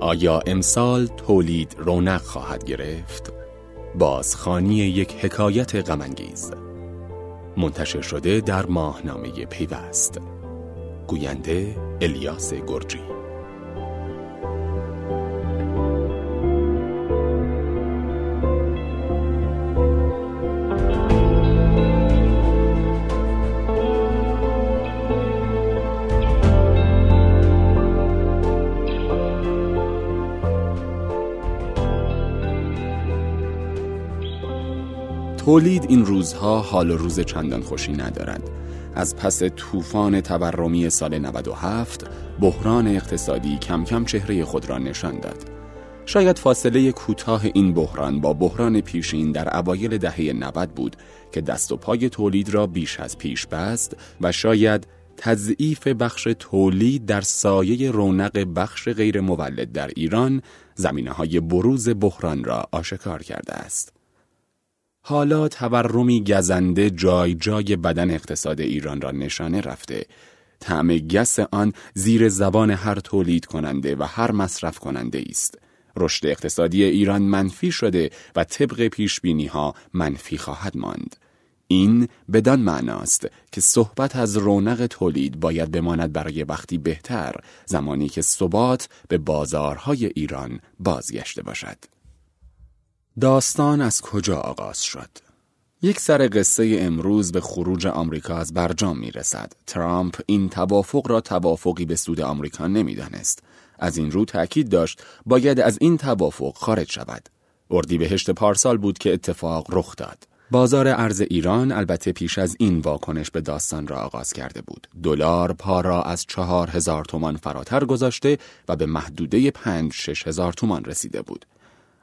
آیا امسال تولید رونق خواهد گرفت؟ بازخانی یک حکایت غمانگیز منتشر شده در ماهنامه پیوست. گوینده الیاس گرجی. تولید این روزها حال و روز چندان خوشی ندارد از پس طوفان تورمی سال 97 بحران اقتصادی کم کم چهره خود را نشان داد شاید فاصله کوتاه این بحران با بحران پیشین در اوایل دهه 90 بود که دست و پای تولید را بیش از پیش بست و شاید تضعیف بخش تولید در سایه رونق بخش غیر مولد در ایران زمینه های بروز بحران را آشکار کرده است. حالا تورمی گزنده جای جای بدن اقتصاد ایران را نشانه رفته. طعم گس آن زیر زبان هر تولید کننده و هر مصرف کننده است. رشد اقتصادی ایران منفی شده و طبق پیش ها منفی خواهد ماند. این بدان معناست که صحبت از رونق تولید باید بماند برای وقتی بهتر زمانی که ثبات به بازارهای ایران بازگشته باشد. داستان از کجا آغاز شد؟ یک سر قصه امروز به خروج آمریکا از برجام می رسد. ترامپ این توافق را توافقی به سود آمریکا نمی‌دانست. از این رو تأکید داشت باید از این توافق خارج شود. اردیبهشت پارسال بود که اتفاق رخ داد. بازار ارز ایران البته پیش از این واکنش به داستان را آغاز کرده بود. دلار پا را از چهار هزار تومان فراتر گذاشته و به محدوده پنج شش هزار تومان رسیده بود.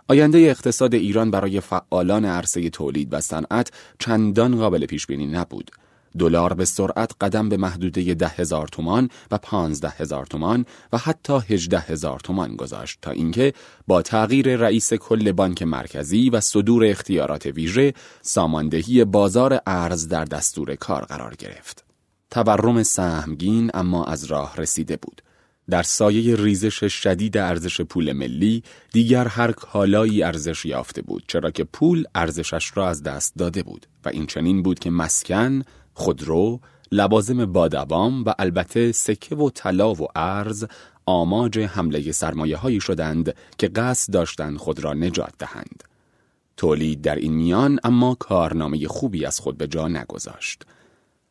آینده اقتصاد ایران برای فعالان عرصه تولید و صنعت چندان قابل پیش بینی نبود. دلار به سرعت قدم به محدوده ده هزار تومان و پانزده هزار تومان و حتی هجده هزار تومان گذاشت تا اینکه با تغییر رئیس کل بانک مرکزی و صدور اختیارات ویژه ساماندهی بازار ارز در دستور کار قرار گرفت. تورم سهمگین اما از راه رسیده بود. در سایه ریزش شدید ارزش پول ملی دیگر هر کالایی ارزش یافته بود چرا که پول ارزشش را از دست داده بود و این چنین بود که مسکن، خودرو، لوازم بادوام و البته سکه و طلا و ارز آماج حمله سرمایه هایی شدند که قصد داشتند خود را نجات دهند. تولید در این میان اما کارنامه خوبی از خود به جا نگذاشت.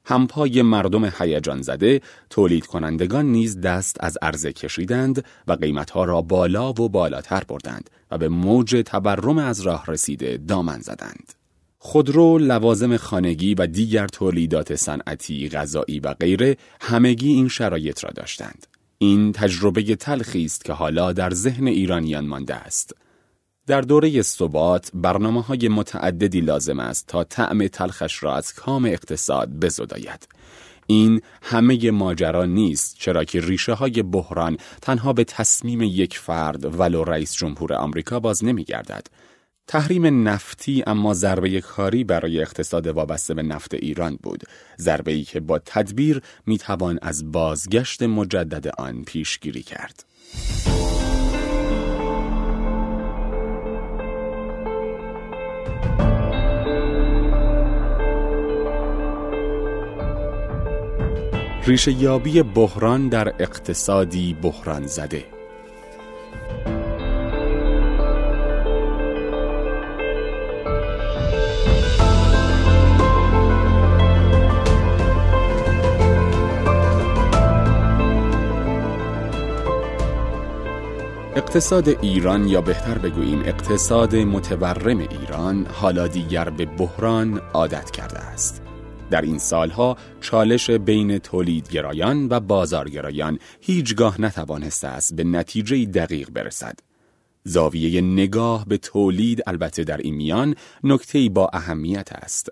همپای مردم هیجان زده تولید کنندگان نیز دست از عرضه کشیدند و قیمتها را بالا و بالاتر بردند و به موج تورم از راه رسیده دامن زدند. خودرو، لوازم خانگی و دیگر تولیدات صنعتی، غذایی و غیره همگی این شرایط را داشتند. این تجربه تلخی است که حالا در ذهن ایرانیان مانده است. در دوره ثبات برنامه های متعددی لازم است تا طعم تلخش را از کام اقتصاد بزداید. این همه ماجرا نیست چرا که ریشه های بحران تنها به تصمیم یک فرد ولو رئیس جمهور آمریکا باز نمی گردد. تحریم نفتی اما ضربه کاری برای اقتصاد وابسته به نفت ایران بود ضربه ای که با تدبیر می توان از بازگشت مجدد آن پیشگیری کرد ریشه یابی بحران در اقتصادی بحران زده اقتصاد ایران یا بهتر بگوییم اقتصاد متورم ایران حالا دیگر به بحران عادت کرده است. در این سالها چالش بین تولیدگرایان و بازارگرایان هیچگاه نتوانسته است به نتیجه دقیق برسد. زاویه نگاه به تولید البته در این میان نکته‌ای با اهمیت است.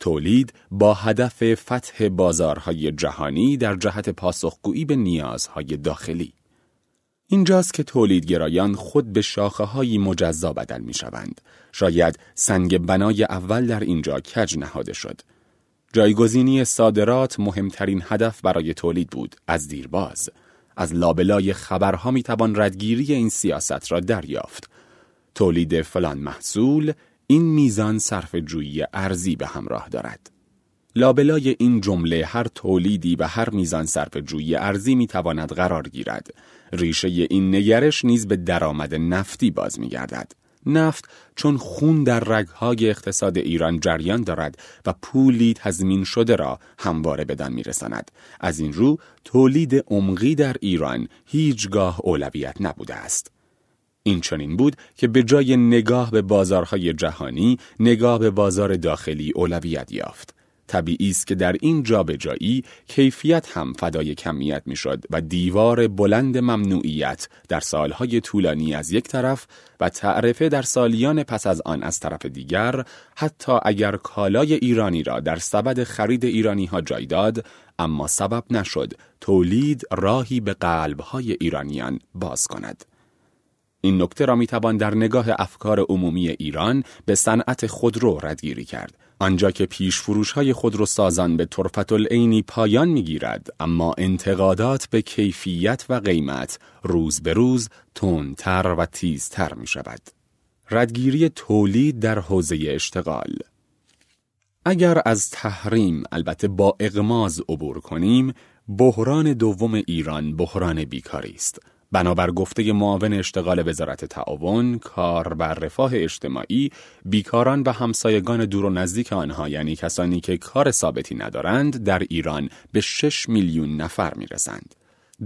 تولید با هدف فتح بازارهای جهانی در جهت پاسخگویی به نیازهای داخلی. اینجاست که تولیدگرایان خود به شاخه های مجزا بدل می شوند. شاید سنگ بنای اول در اینجا کج نهاده شد. جایگزینی صادرات مهمترین هدف برای تولید بود از دیرباز. از لابلای خبرها می توان ردگیری این سیاست را دریافت. تولید فلان محصول این میزان صرف جویی ارزی به همراه دارد. لابلای این جمله هر تولیدی و هر میزان صرف جویی ارزی می تواند قرار گیرد. ریشه این نگرش نیز به درآمد نفتی باز می گردد. نفت چون خون در رگهای اقتصاد ایران جریان دارد و پولی تضمین شده را همواره بدان میرساند. از این رو تولید عمقی در ایران هیچگاه اولویت نبوده است. این چنین بود که به جای نگاه به بازارهای جهانی نگاه به بازار داخلی اولویت یافت. طبیعی است که در این جابجایی کیفیت هم فدای کمیت می‌شد و دیوار بلند ممنوعیت در سالهای طولانی از یک طرف و تعرفه در سالیان پس از آن از طرف دیگر حتی اگر کالای ایرانی را در سبد خرید ایرانی ها جای داد اما سبب نشد تولید راهی به قلبهای ایرانیان باز کند. این نکته را می‌توان در نگاه افکار عمومی ایران به صنعت خودرو ردگیری کرد. آنجا که پیش فروش های خودرو سازان به طرفت العینی پایان می‌گیرد اما انتقادات به کیفیت و قیمت روز به روز تندتر و تیزتر می شود. ردگیری تولید در حوزه اشتغال. اگر از تحریم البته با اغماز عبور کنیم بحران دوم ایران بحران بیکاری است. بنابر گفته معاون اشتغال وزارت تعاون، کار بر رفاه اجتماعی، بیکاران و همسایگان دور و نزدیک آنها یعنی کسانی که کار ثابتی ندارند در ایران به 6 میلیون نفر می‌رسند.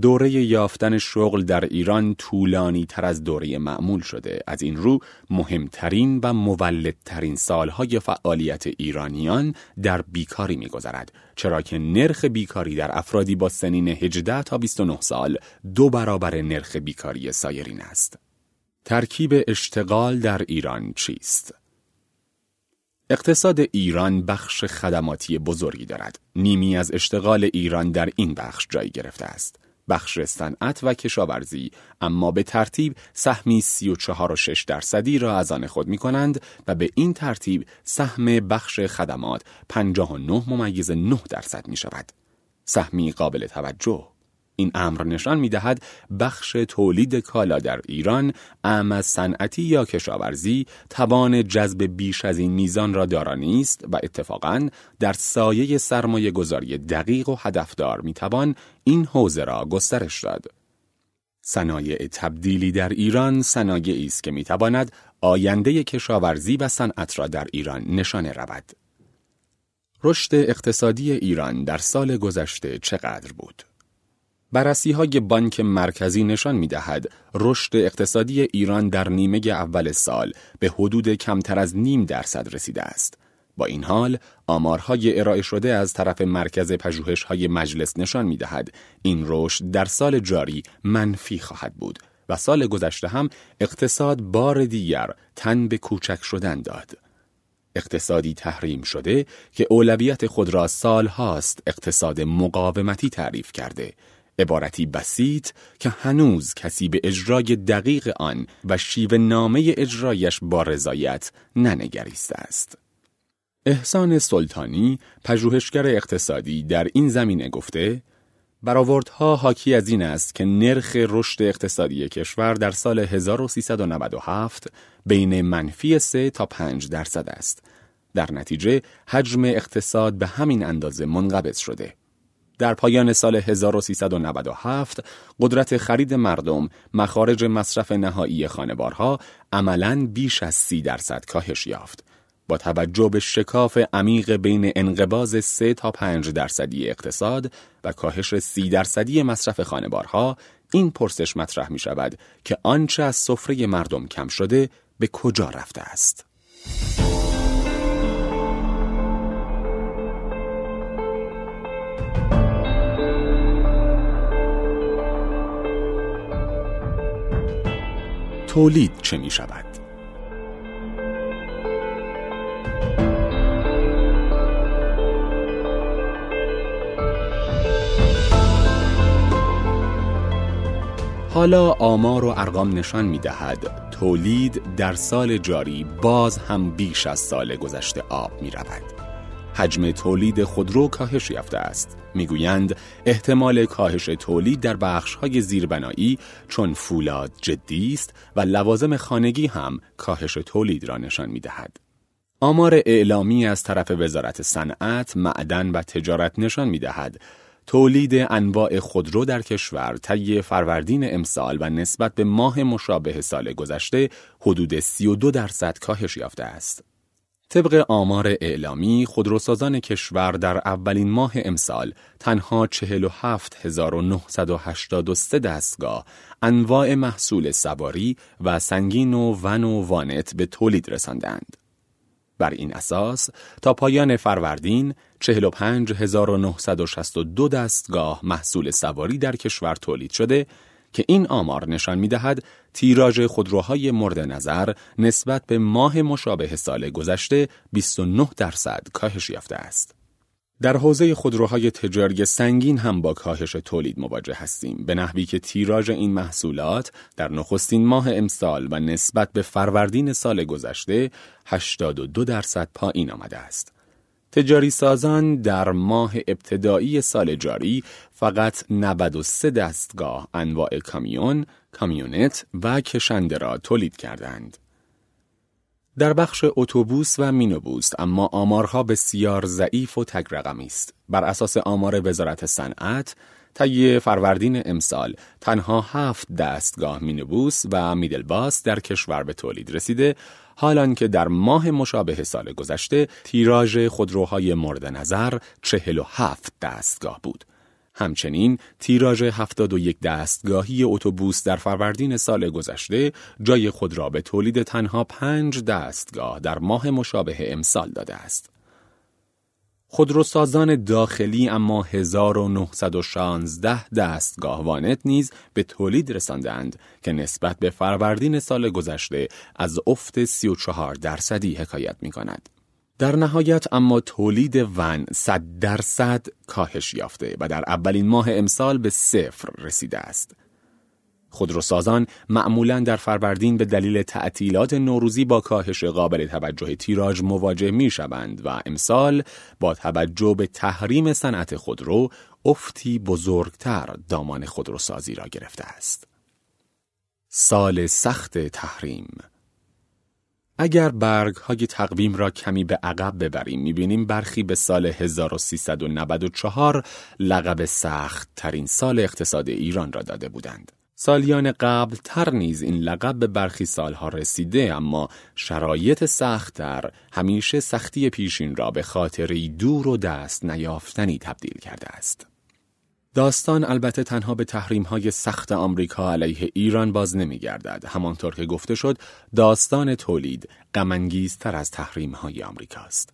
دوره یافتن شغل در ایران طولانی تر از دوره معمول شده. از این رو مهمترین و مولدترین سالهای فعالیت ایرانیان در بیکاری میگذرد. چرا که نرخ بیکاری در افرادی با سنین 18 تا 29 سال دو برابر نرخ بیکاری سایرین است. ترکیب اشتغال در ایران چیست؟ اقتصاد ایران بخش خدماتی بزرگی دارد. نیمی از اشتغال ایران در این بخش جای گرفته است. بخش صنعت و کشاورزی اما به ترتیب سهمی 34 و 6 درصدی را از آن خود می کنند و به این ترتیب سهم بخش خدمات 59 ممیز 9 درصد می شود. سهمی قابل توجه این امر نشان می دهد بخش تولید کالا در ایران از صنعتی یا کشاورزی توان جذب بیش از این میزان را دارا نیست و اتفاقا در سایه سرمایه گذاری دقیق و هدفدار می توان این حوزه را گسترش داد. صنایع تبدیلی در ایران صنایعی است که می تواند آینده کشاورزی و صنعت را در ایران نشانه رود. رشد اقتصادی ایران در سال گذشته چقدر بود؟ بررسی های بانک مرکزی نشان می دهد رشد اقتصادی ایران در نیمه اول سال به حدود کمتر از نیم درصد رسیده است. با این حال آمارهای ارائه شده از طرف مرکز پژوهش های مجلس نشان می دهد این رشد در سال جاری منفی خواهد بود و سال گذشته هم اقتصاد بار دیگر تن به کوچک شدن داد. اقتصادی تحریم شده که اولویت خود را سال هاست اقتصاد مقاومتی تعریف کرده عبارتی بسیط که هنوز کسی به اجرای دقیق آن و شیوه نامه اجرایش با رضایت ننگریسته است. احسان سلطانی پژوهشگر اقتصادی در این زمینه گفته برآوردها حاکی از این است که نرخ رشد اقتصادی کشور در سال 1397 بین منفی 3 تا 5 درصد است. در نتیجه حجم اقتصاد به همین اندازه منقبض شده. در پایان سال 1397 قدرت خرید مردم مخارج مصرف نهایی خانوارها عملاً بیش از سی درصد کاهش یافت. با توجه به شکاف عمیق بین انقباز 3 تا 5 درصدی اقتصاد و کاهش 30 درصدی مصرف خانوارها این پرسش مطرح می شود که آنچه از سفره مردم کم شده به کجا رفته است؟ تولید چه می شود؟ حالا آمار و ارقام نشان می دهد تولید در سال جاری باز هم بیش از سال گذشته آب می رود. حجم تولید خودرو کاهش یافته است. می‌گویند احتمال کاهش تولید در بخش‌های زیربنایی چون فولاد جدی است و لوازم خانگی هم کاهش تولید را نشان می‌دهد. آمار اعلامی از طرف وزارت صنعت، معدن و تجارت نشان می‌دهد تولید انواع خودرو در کشور طی فروردین امسال و نسبت به ماه مشابه سال گذشته حدود 32 درصد کاهش یافته است. طبق آمار اعلامی خودروسازان کشور در اولین ماه امسال تنها 47983 دستگاه انواع محصول سواری و سنگین و ون و وانت به تولید رساندند. بر این اساس تا پایان فروردین 45962 دستگاه محصول سواری در کشور تولید شده که این آمار نشان می دهد تیراژ خودروهای مورد نظر نسبت به ماه مشابه سال گذشته 29 درصد کاهش یافته است. در حوزه خودروهای تجاری سنگین هم با کاهش تولید مواجه هستیم به نحوی که تیراژ این محصولات در نخستین ماه امسال و نسبت به فروردین سال گذشته 82 درصد پایین آمده است. تجاری سازان در ماه ابتدایی سال جاری فقط 93 دستگاه انواع کامیون، کامیونت و کشنده را تولید کردند. در بخش اتوبوس و مینوبوس اما آمارها بسیار ضعیف و تگ است. بر اساس آمار وزارت صنعت طی فروردین امسال تنها هفت دستگاه مینوبوس و میدلباس در کشور به تولید رسیده حالان که در ماه مشابه سال گذشته تیراژ خودروهای مورد نظر 47 دستگاه بود. همچنین تیراژ 71 دستگاهی اتوبوس در فروردین سال گذشته جای خود را به تولید تنها پنج دستگاه در ماه مشابه امسال داده است. خودروسازان داخلی اما 1916 دستگاه وانت نیز به تولید رساندند که نسبت به فروردین سال گذشته از افت 34 درصدی حکایت می کند. در نهایت اما تولید ون 100 درصد کاهش یافته و در اولین ماه امسال به صفر رسیده است. خودروسازان معمولا در فروردین به دلیل تعطیلات نوروزی با کاهش قابل توجه تیراژ مواجه می شوند و امسال با توجه به تحریم صنعت خودرو افتی بزرگتر دامان خودروسازی را گرفته است. سال سخت تحریم اگر برگ های تقویم را کمی به عقب ببریم می‌بینیم برخی به سال 1394 لقب سخت ترین سال اقتصاد ایران را داده بودند. سالیان قبل تر نیز این لقب به برخی سالها رسیده اما شرایط سختتر همیشه سختی پیشین را به خاطری دور و دست نیافتنی تبدیل کرده است. داستان البته تنها به تحریم های سخت آمریکا علیه ایران باز نمی گردد. همانطور که گفته شد داستان تولید غمانگیزتر از تحریم های آمریکاست.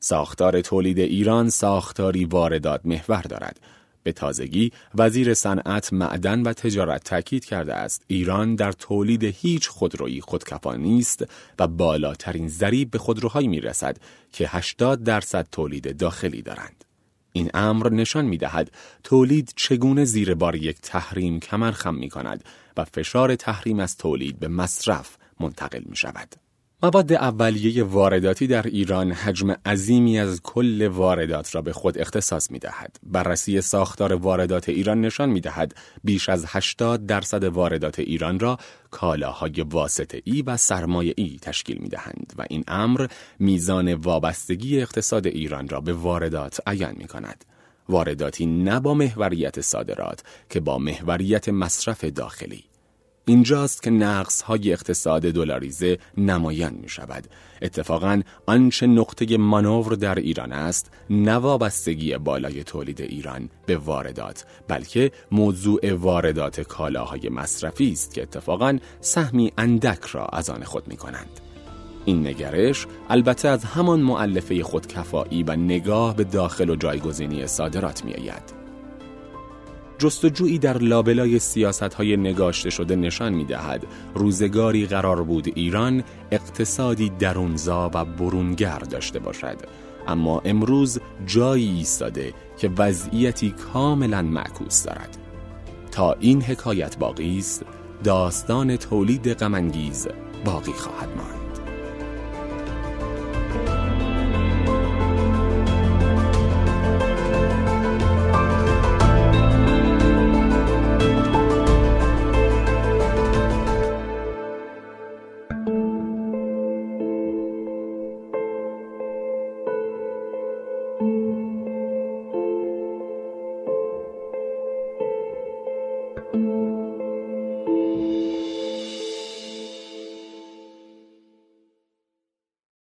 ساختار تولید ایران ساختاری واردات محور دارد. به تازگی وزیر صنعت معدن و تجارت تاکید کرده است ایران در تولید هیچ خودرویی خودکفا نیست و بالاترین ضریب به خودروهایی می رسد که 80 درصد تولید داخلی دارند. این امر نشان می دهد تولید چگونه زیر بار یک تحریم کمر خم می کند و فشار تحریم از تولید به مصرف منتقل می شود. مواد اولیه وارداتی در ایران حجم عظیمی از کل واردات را به خود اختصاص می دهد. بررسی ساختار واردات ایران نشان می دهد بیش از 80 درصد واردات ایران را کالاهای واسطه ای و سرمایه ای تشکیل می دهند و این امر میزان وابستگی اقتصاد ایران را به واردات عیان می کند. وارداتی نه با محوریت صادرات که با محوریت مصرف داخلی اینجاست که نقص های اقتصاد دلاریزه نمایان می شود. اتفاقا آنچه نقطه مانور در ایران است نوابستگی بالای تولید ایران به واردات بلکه موضوع واردات کالاهای مصرفی است که اتفاقا سهمی اندک را از آن خود می کنند. این نگرش البته از همان معلفه خودکفایی و نگاه به داخل و جایگزینی صادرات می آید. جستجویی در لابلای سیاست های نگاشته شده نشان می دهد روزگاری قرار بود ایران اقتصادی درونزا و برونگر داشته باشد. اما امروز جایی ایستاده که وضعیتی کاملا معکوس دارد. تا این حکایت باقی است داستان تولید غمانگیز باقی خواهد ماند.